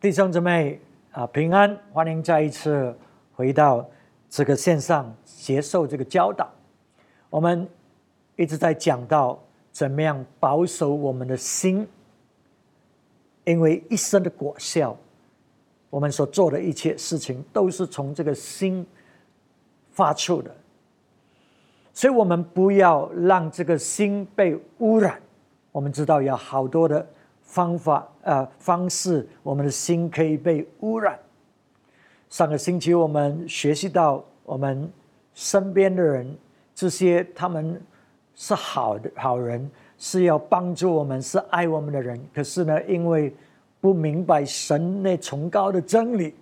弟兄姊妹啊，平安！欢迎再一次回到这个线上接受这个教导。我们一直在讲到怎么样保守我们的心，因为一生的果效，我们所做的一切事情都是从这个心发出的，所以我们不要让这个心被污染。我们知道有好多的。方法呃方式，我们的心可以被污染。上个星期我们学习到，我们身边的人，这些他们是好的好人，是要帮助我们，是爱我们的人。可是呢，因为不明白神那崇高的真理，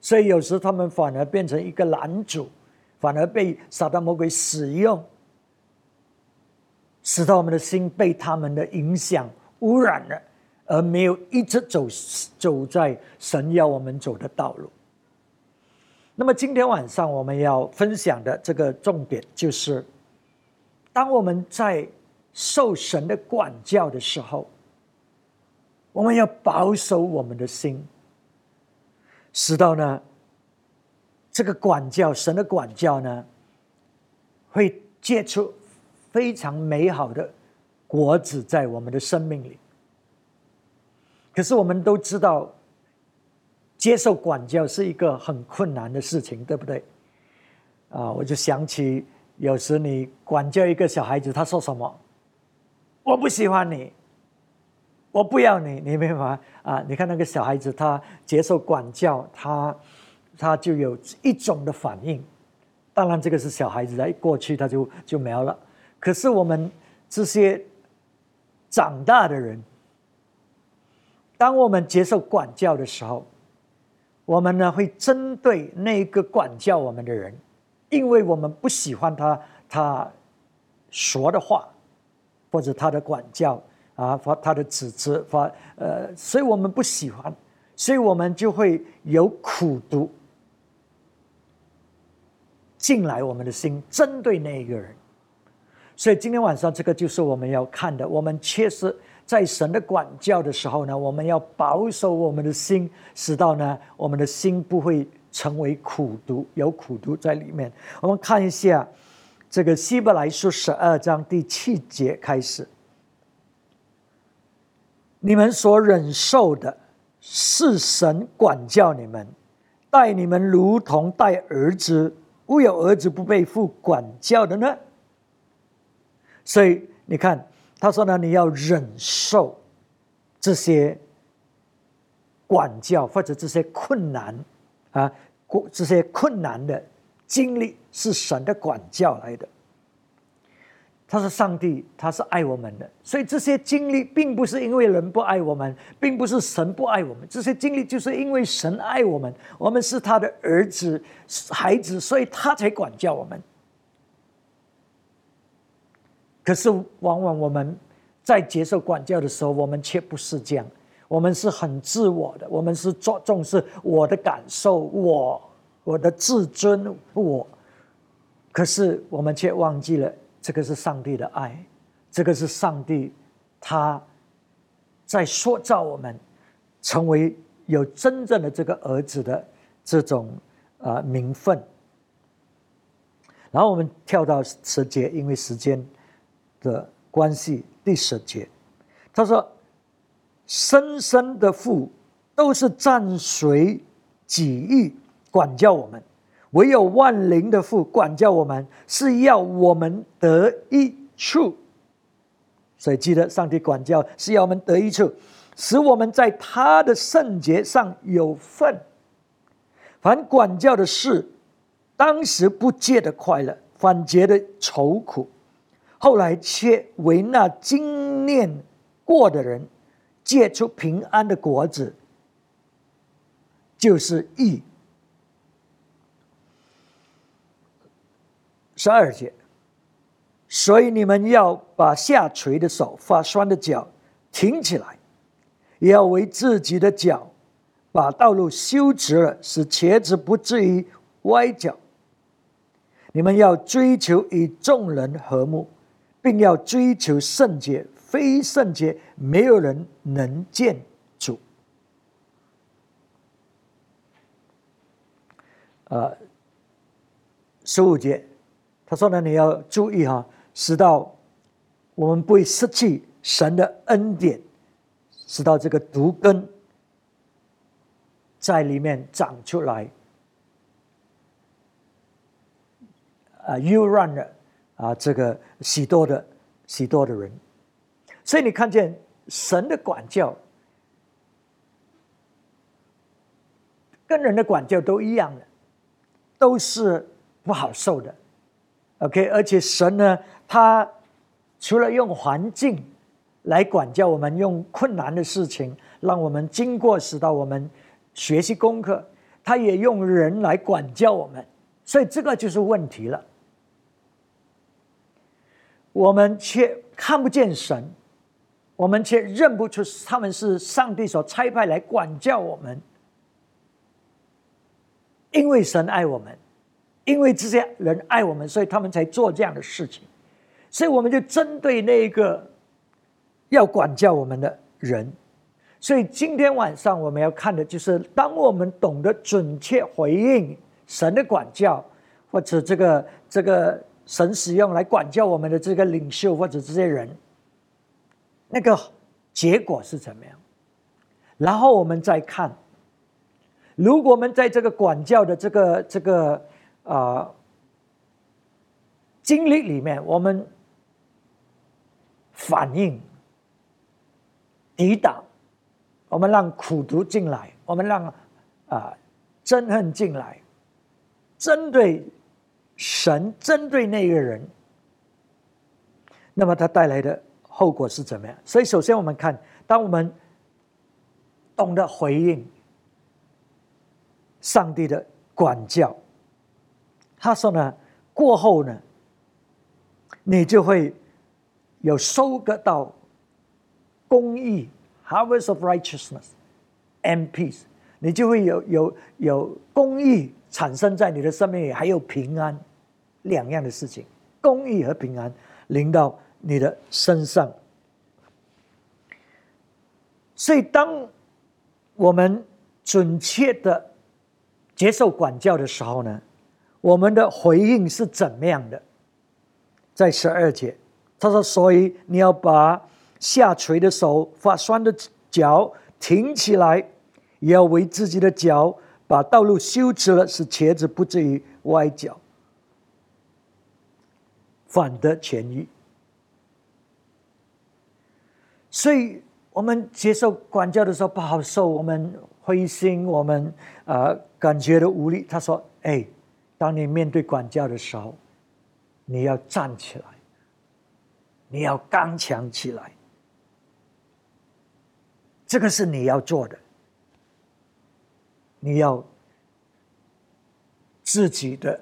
所以有时他们反而变成一个拦阻，反而被撒旦魔鬼使用，使得我们的心被他们的影响污染了。而没有一直走走在神要我们走的道路。那么今天晚上我们要分享的这个重点就是：当我们在受神的管教的时候，我们要保守我们的心，使到呢这个管教神的管教呢，会结出非常美好的果子在我们的生命里。可是我们都知道，接受管教是一个很困难的事情，对不对？啊，我就想起有时你管教一个小孩子，他说什么？我不喜欢你，我不要你，你明白吗？啊，你看那个小孩子，他接受管教，他他就有一种的反应。当然，这个是小孩子在过去他就就没有了。可是我们这些长大的人。当我们接受管教的时候，我们呢会针对那个管教我们的人，因为我们不喜欢他他说的话，或者他的管教啊，发他的指责发呃，所以我们不喜欢，所以我们就会有苦毒进来我们的心，针对那一个人。所以今天晚上这个就是我们要看的，我们确实。在神的管教的时候呢，我们要保守我们的心，使到呢我们的心不会成为苦毒，有苦毒在里面。我们看一下这个希伯来书十二章第七节开始：你们所忍受的是神管教你们，待你们如同待儿子，无有儿子不被父管教的呢。所以你看。他说呢，你要忍受这些管教或者这些困难啊，过这些困难的经历是神的管教来的。他说，上帝他是爱我们的，所以这些经历并不是因为人不爱我们，并不是神不爱我们，这些经历就是因为神爱我们，我们是他的儿子、孩子，所以他才管教我们。可是，往往我们在接受管教的时候，我们却不是这样。我们是很自我的，我们是重重视我的感受，我我的自尊，我。可是，我们却忘记了，这个是上帝的爱，这个是上帝他在塑造我们，成为有真正的这个儿子的这种啊名分。然后我们跳到十节，因为时间。的关系第十节，他说：“生生的父都是暂随己意管教我们，唯有万灵的父管教我们，是要我们得益处。所以记得，上帝管教是要我们得益处，使我们在他的圣洁上有份。凡管教的事，当时不借的快乐，反结的愁苦。”后来却为那经验过的人结出平安的果子，就是义。十二节，所以你们要把下垂的手、发酸的脚挺起来，也要为自己的脚把道路修直了，使茄子不至于歪脚。你们要追求与众人和睦。并要追求圣洁，非圣洁没有人能见主。呃，十五节，他说呢，你要注意哈，使到我们不会失去神的恩典，使到这个毒根在里面长出来。啊、呃，又让了。啊，这个许多的许多的人，所以你看见神的管教。跟人的管教都一样的，都是不好受的。OK，而且神呢，他除了用环境来管教我们，用困难的事情让我们经过，使到我们学习功课，他也用人来管教我们。所以这个就是问题了。我们却看不见神，我们却认不出他们是上帝所差派来管教我们。因为神爱我们，因为这些人爱我们，所以他们才做这样的事情。所以我们就针对那个要管教我们的人。所以今天晚上我们要看的就是，当我们懂得准确回应神的管教，或者这个这个神使用来管教我们的这个领袖或者这些人，那个结果是怎么样？然后我们再看。如果我们在这个管教的这个这个啊经历里面，我们反应、抵挡，我们让苦读进来，我们让啊憎恨进来，针对神，针对那个人，那么他带来的后果是怎么样？所以，首先我们看，当我们懂得回应。上帝的管教，他说呢，过后呢，你就会有收割到公义 （harvest of righteousness and peace），你就会有有有公义产生在你的生命里，还有平安两样的事情，公义和平安临到你的身上。所以，当我们准确的。接受管教的时候呢，我们的回应是怎么样的？在十二节，他说：“所以你要把下垂的手、发酸的脚挺起来，也要为自己的脚把道路修直了，使茄子不至于歪脚，反得权益。”所以，我们接受管教的时候不好受，我们灰心，我们啊。感觉的无力，他说：“哎，当你面对管教的时候，你要站起来，你要刚强起来。这个是你要做的，你要自己的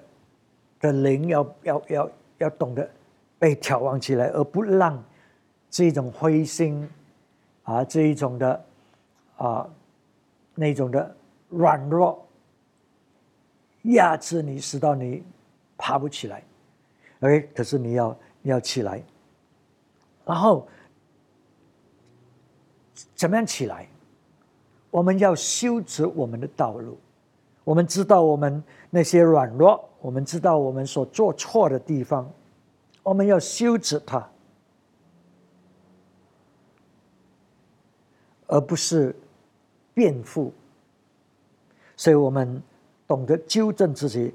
的灵要要要要懂得被眺望起来，而不让这种灰心啊，这一种的啊那种的软弱。”压制你，使到你爬不起来。哎，可是你要你要起来，然后怎么样起来？我们要修直我们的道路。我们知道我们那些软弱，我们知道我们所做错的地方，我们要修直它，而不是辩护。所以我们。懂得纠正自己，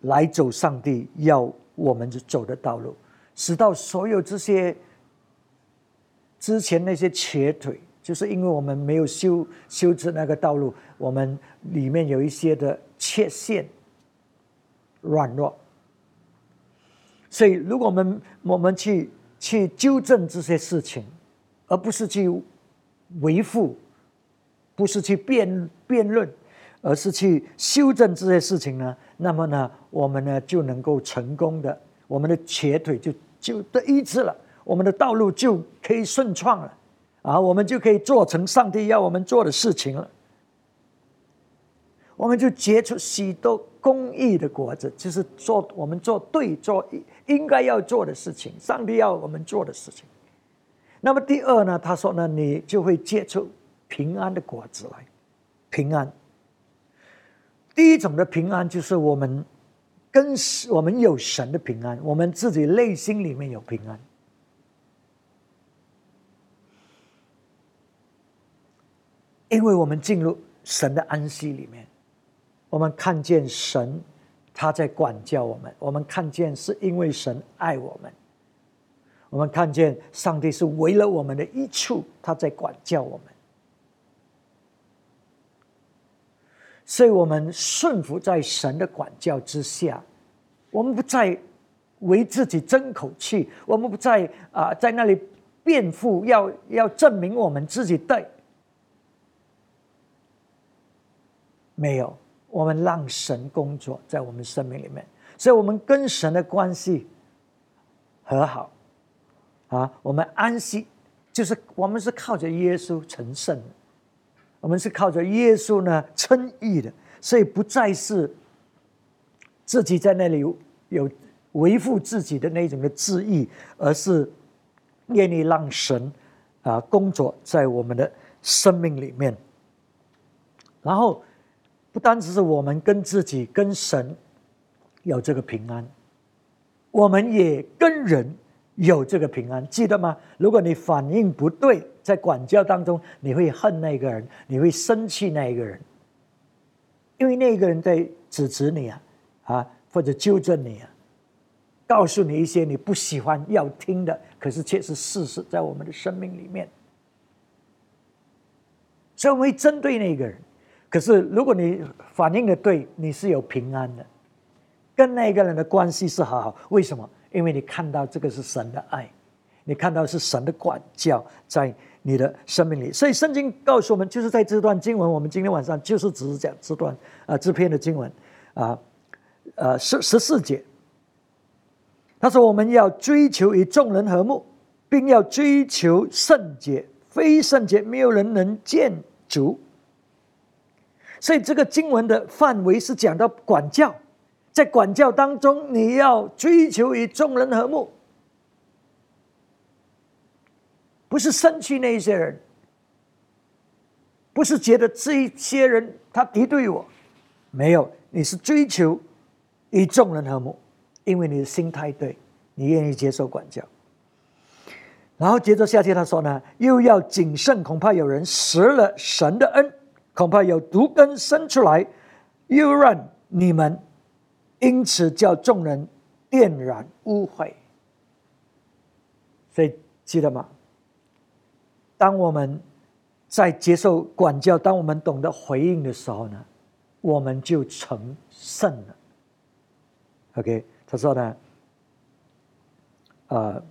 来走上帝要我们走的道路，使到所有这些之前那些瘸腿，就是因为我们没有修修直那个道路，我们里面有一些的缺陷、软弱，所以如果我们我们去去纠正这些事情，而不是去维护。不是去辩辩论，而是去修正这些事情呢？那么呢，我们呢就能够成功的，我们的瘸腿就就得医治了，我们的道路就可以顺畅了，啊，我们就可以做成上帝要我们做的事情了。我们就结出许多公益的果子，就是做我们做对做应该要做的事情，上帝要我们做的事情。那么第二呢，他说呢，你就会结出。平安的果子来，平安。第一种的平安就是我们跟我们有神的平安，我们自己内心里面有平安，因为我们进入神的安息里面，我们看见神他在管教我们，我们看见是因为神爱我们，我们看见上帝是为了我们的一处，他在管教我们。所以我们顺服在神的管教之下，我们不再为自己争口气，我们不再啊在那里辩护，要要证明我们自己对。没有，我们让神工作在我们生命里面，所以我们跟神的关系和好啊，我们安息，就是我们是靠着耶稣成圣。我们是靠着耶稣呢称义的，所以不再是自己在那里有维护自己的那种的志意，而是愿意让神啊工作在我们的生命里面。然后不单只是我们跟自己、跟神有这个平安，我们也跟人。有这个平安，记得吗？如果你反应不对，在管教当中，你会恨那个人，你会生气那一个人，因为那个人在指责你啊，啊，或者纠正你啊，告诉你一些你不喜欢要听的，可是却是事实，在我们的生命里面，所以我们会针对那个人。可是如果你反应的对，你是有平安的，跟那个人的关系是好好，为什么？因为你看到这个是神的爱，你看到是神的管教在你的生命里，所以圣经告诉我们，就是在这段经文，我们今天晚上就是只是讲这段啊这篇的经文啊，呃十十四节，他说我们要追求与众人和睦，并要追求圣洁，非圣洁没有人能见主。所以这个经文的范围是讲到管教。在管教当中，你要追求与众人和睦，不是生气那一些人，不是觉得这一些人他敌对我，没有，你是追求与众人和睦，因为你的心态对，你愿意接受管教。然后接着下去他说呢，又要谨慎，恐怕有人失了神的恩，恐怕有毒根生出来，又让你们。因此叫众人电染污秽，所以记得吗？当我们在接受管教，当我们懂得回应的时候呢，我们就成圣了。OK，他说呢，啊，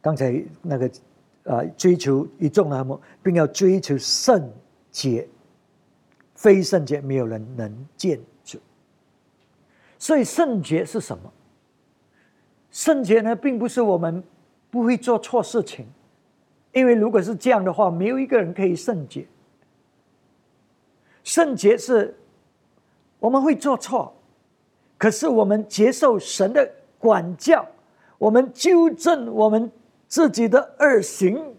刚才那个啊，追求与众人和并要追求圣洁，非圣洁没有人能见。所以圣洁是什么？圣洁呢，并不是我们不会做错事情，因为如果是这样的话，没有一个人可以圣洁。圣洁是我们会做错，可是我们接受神的管教，我们纠正我们自己的恶行，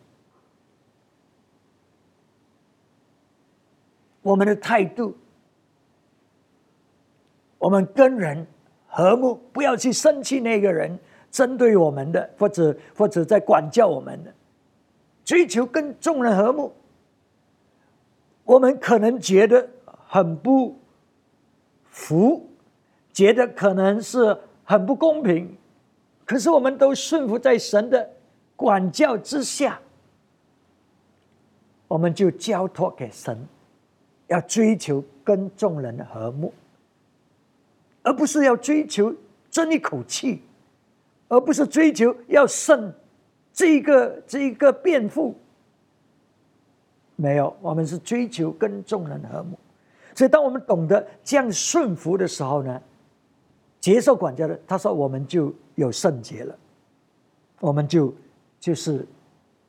我们的态度。我们跟人和睦，不要去生气那个人针对我们的，或者或者在管教我们的，追求跟众人和睦。我们可能觉得很不服，觉得可能是很不公平，可是我们都顺服在神的管教之下，我们就交托给神，要追求跟众人和睦。而不是要追求争一口气，而不是追求要胜这一个这一个辩护。没有，我们是追求跟众人和睦。所以，当我们懂得这样顺服的时候呢，接受管教的，他说我们就有圣洁了，我们就就是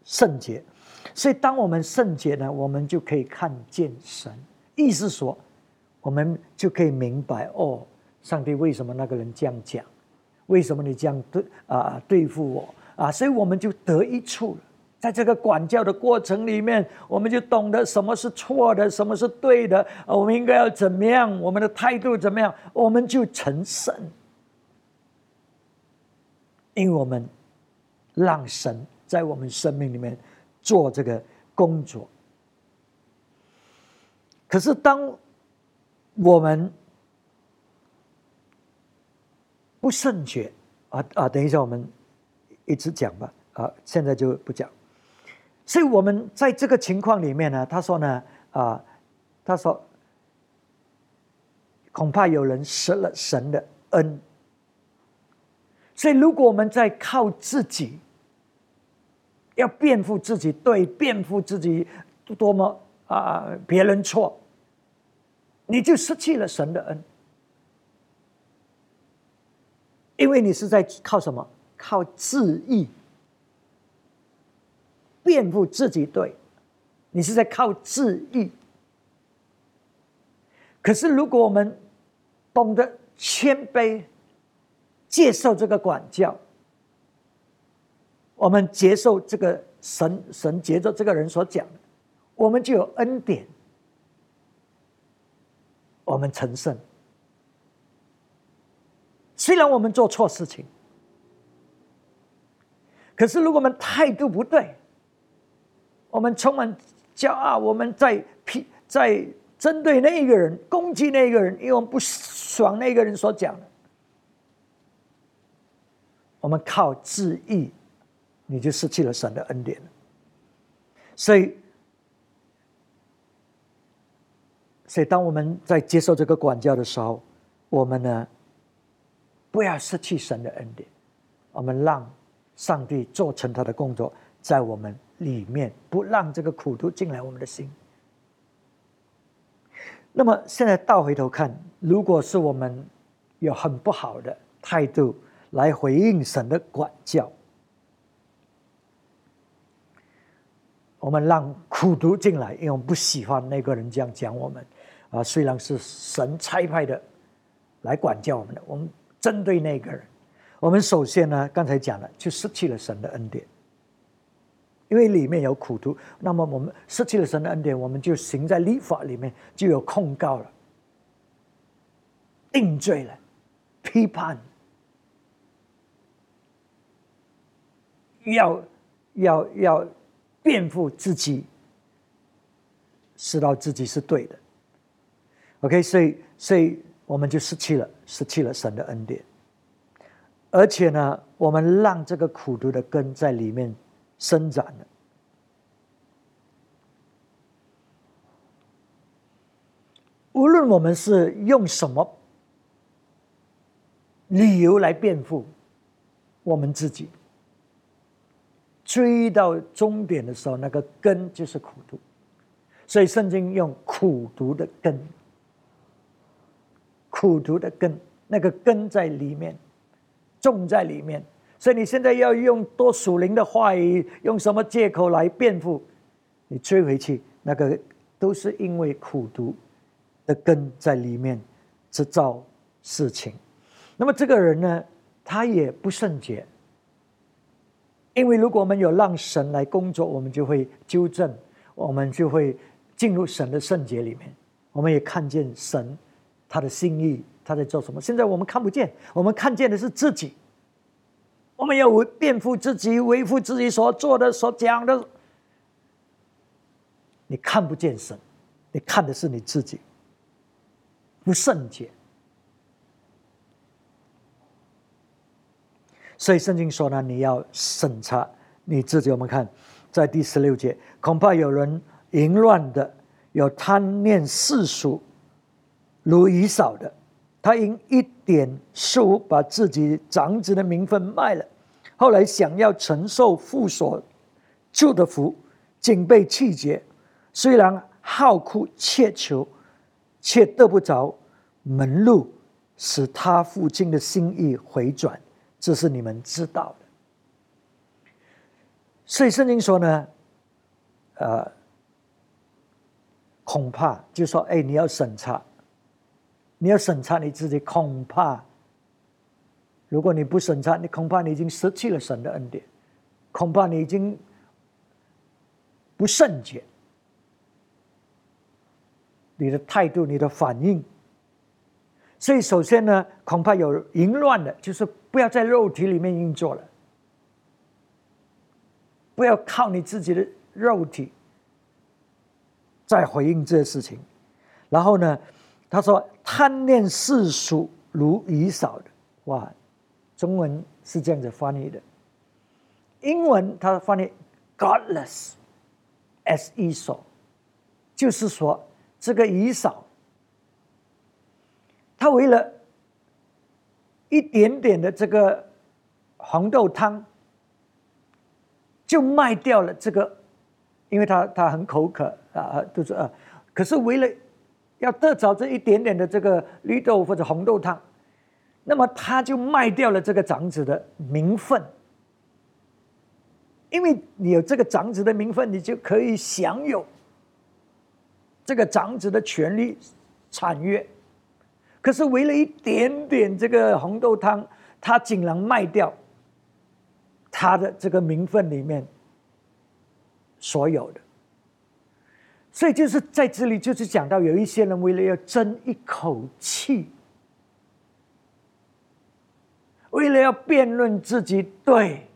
圣洁。所以，当我们圣洁呢，我们就可以看见神。意思说，我们就可以明白哦。上帝为什么那个人这样讲？为什么你这样对啊对付我啊？所以我们就得一处了。在这个管教的过程里面，我们就懂得什么是错的，什么是对的，我们应该要怎么样，我们的态度怎么样，我们就成圣，因为我们让神在我们生命里面做这个工作。可是当我们不胜觉啊啊，等一下我们一直讲吧啊，现在就不讲。所以我们在这个情况里面呢，他说呢，啊，他说，恐怕有人失了神的恩。所以如果我们在靠自己，要辩护自己对，辩护自己多么啊，别人错，你就失去了神的恩，因为你是在靠什么？靠自义。辩护自己对，你是在靠自义。可是如果我们懂得谦卑，接受这个管教，我们接受这个神神接着这个人所讲的，我们就有恩典，我们成圣。虽然我们做错事情，可是如果我们态度不对，我们充满骄傲，我们在批在针对那一个人，攻击那一个人，因为我们不爽那个人所讲的。我们靠自义，你就失去了神的恩典。所以，所以当我们在接受这个管教的时候，我们呢，不要失去神的恩典，我们让上帝做成他的工作，在我们。里面不让这个苦毒进来我们的心。那么现在倒回头看，如果是我们有很不好的态度来回应神的管教，我们让苦毒进来，因为我们不喜欢那个人这样讲我们啊。虽然是神差派的来管教我们的，我们针对那个人，我们首先呢，刚才讲了，就失去了神的恩典。因为里面有苦毒，那么我们失去了神的恩典，我们就行在律法里面，就有控告了、定罪了、批判，要要要辩护自己，知道自己是对的。OK，所以所以我们就失去了失去了神的恩典，而且呢，我们让这个苦毒的根在里面。伸展的。无论我们是用什么理由来辩护我们自己，追到终点的时候，那个根就是苦毒。所以圣经用苦毒的根，苦毒的根，那个根在里面，种在里面。所以你现在要用多属灵的话语，用什么借口来辩护？你追回去，那个都是因为苦读的根在里面制造事情。那么这个人呢，他也不圣洁，因为如果我们有让神来工作，我们就会纠正，我们就会进入神的圣洁里面。我们也看见神他的心意，他在做什么。现在我们看不见，我们看见的是自己。我们要为辩护自己，维护自己所做的、所讲的。你看不见神，你看的是你自己，不圣洁。所以圣经说呢，你要审查你自己。我们看在第十六节，恐怕有人淫乱的，有贪念世俗，如以扫的，他因一点数把自己长子的名分卖了。后来想要承受父所救的福，竟被气绝。虽然好哭切求，却得不着门路，使他父亲的心意回转。这是你们知道的。所以圣经说呢，呃，恐怕就说，哎，你要审查，你要审查你自己，恐怕。如果你不审查，你恐怕你已经失去了神的恩典，恐怕你已经不圣洁，你的态度、你的反应。所以，首先呢，恐怕有淫乱的，就是不要在肉体里面运作了，不要靠你自己的肉体在回应这些事情。然后呢，他说贪恋世俗如以少的，哇，中文是这样子翻译的，英文他翻译 godless，as 以扫，就是说这个以少。他为了一点点的这个红豆汤，就卖掉了这个，因为他他很口渴啊，肚子饿。可是为了要得着这一点点的这个绿豆或者红豆汤，那么他就卖掉了这个长子的名分，因为你有这个长子的名分，你就可以享有这个长子的权利产业。可是为了一点点这个红豆汤，他竟然卖掉他的这个名分里面所有的，所以就是在这里就是讲到有一些人为了要争一口气，为了要辩论自己对，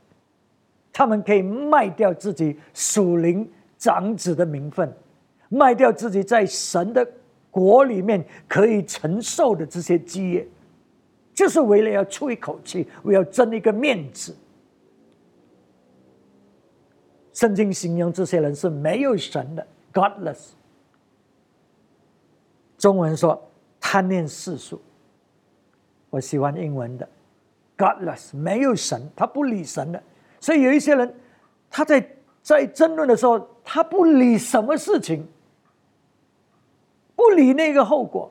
他们可以卖掉自己属灵长子的名分，卖掉自己在神的。国里面可以承受的这些基业，就是为了要出一口气，为了争一个面子。圣经形容这些人是没有神的，godless。中文说贪恋世俗，我喜欢英文的，godless，没有神，他不理神的。所以有一些人，他在在争论的时候，他不理什么事情。不理那个后果，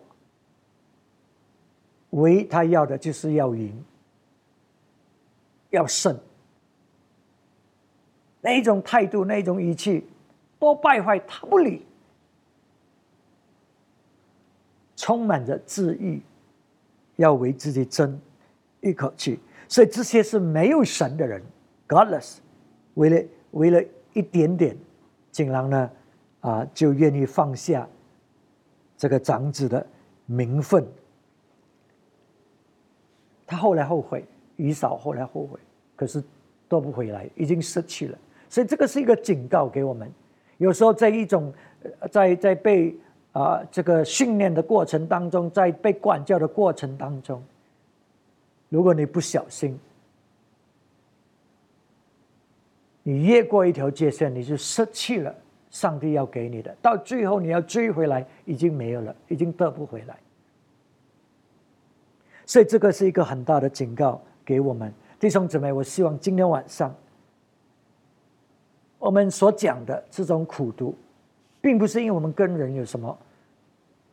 唯一他要的就是要赢，要胜。那一种态度，那一种语气，多败坏，他不理，充满着自义，要为自己争一口气。所以这些是没有神的人，godless，为了为了一点点，竟然呢，啊，就愿意放下。这个长子的名分，他后来后悔，余嫂后来后悔，可是夺不回来，已经失去了。所以这个是一个警告给我们：有时候在一种在在被啊这个训练的过程当中，在被管教的过程当中，如果你不小心，你越过一条界限，你就失去了。上帝要给你的，到最后你要追回来，已经没有了，已经得不回来。所以这个是一个很大的警告给我们弟兄姊妹。我希望今天晚上我们所讲的这种苦读，并不是因为我们跟人有什么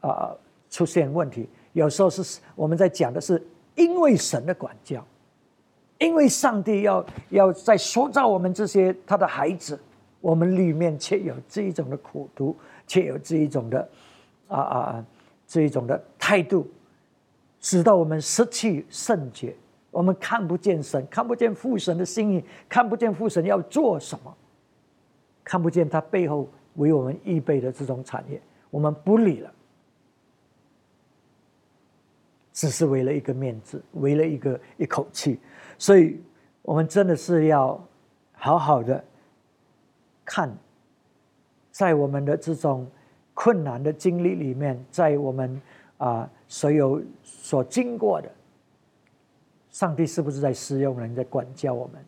啊出现问题，有时候是我们在讲的是因为神的管教，因为上帝要要在塑造我们这些他的孩子。我们里面却有这一种的苦读，却有这一种的啊啊啊这一种的态度，使到我们失去圣洁，我们看不见神，看不见父神的心意，看不见父神要做什么，看不见它背后为我们预备的这种产业，我们不理了，只是为了一个面子，为了一个一口气，所以我们真的是要好好的。看，在我们的这种困难的经历里面，在我们啊所有所经过的，上帝是不是在使用人在管教我们？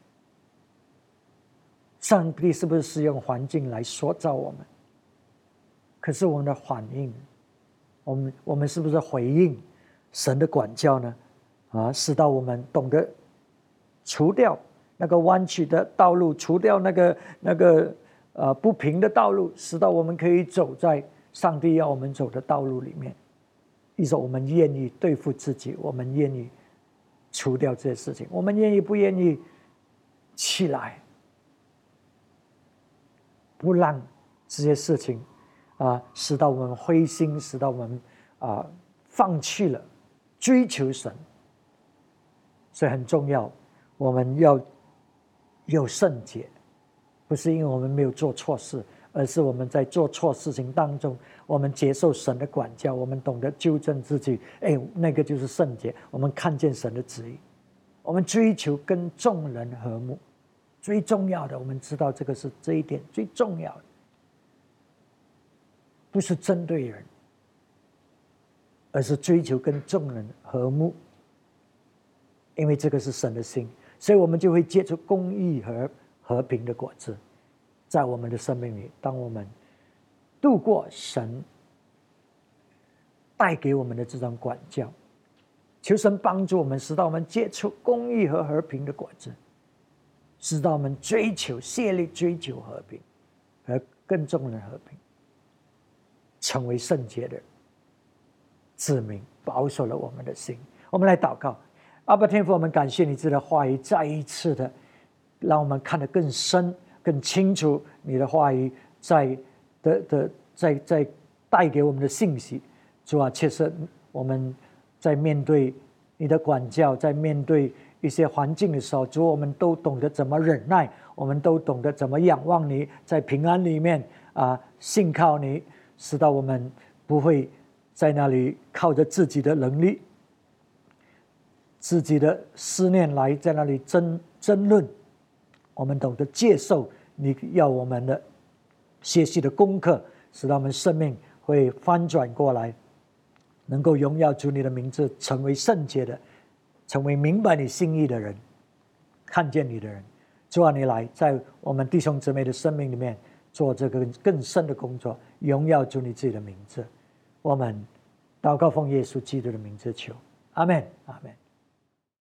上帝是不是使用环境来塑造我们？可是我们的反应，我们我们是不是回应神的管教呢？啊，使到我们懂得除掉那个弯曲的道路，除掉那个那个。呃，不平的道路，使到我们可以走在上帝要我们走的道路里面。一种我们愿意对付自己，我们愿意除掉这些事情，我们愿意不愿意起来，不让这些事情啊，使到我们灰心，使到我们啊放弃了追求神。所以很重要，我们要有圣洁。不是因为我们没有做错事，而是我们在做错事情当中，我们接受神的管教，我们懂得纠正自己。哎，那个就是圣洁。我们看见神的旨意，我们追求跟众人和睦。最重要的，我们知道这个是这一点最重要的，不是针对人，而是追求跟众人和睦。因为这个是神的心，所以我们就会结出公义和和平的果子，在我们的生命里。当我们度过神带给我们的这种管教，求神帮助我们，使到我们结出公义和和平的果子。使到我们追求、竭力追求和平，和更重的和平，成为圣洁的子民，保守了我们的心。我们来祷告，阿爸天父，我们感谢你这的话语，再一次的让我们看得更深、更清楚。你的话语在的的在在带给我们的信息，主啊，确实我们在面对你的管教，在面对。一些环境的时候，主，我们都懂得怎么忍耐，我们都懂得怎么仰望你，在平安里面啊，信靠你，使到我们不会在那里靠着自己的能力、自己的思念来在那里争争论。我们懂得接受你要我们的学习的功课，使到我们生命会翻转过来，能够荣耀主你的名字，成为圣洁的。成为明白你心意的人，看见你的人，主啊，你来在我们弟兄姊妹的生命里面做这个更深的工作，荣耀主你自己的名字。我们祷告奉耶稣基督的名字求，阿门，阿门。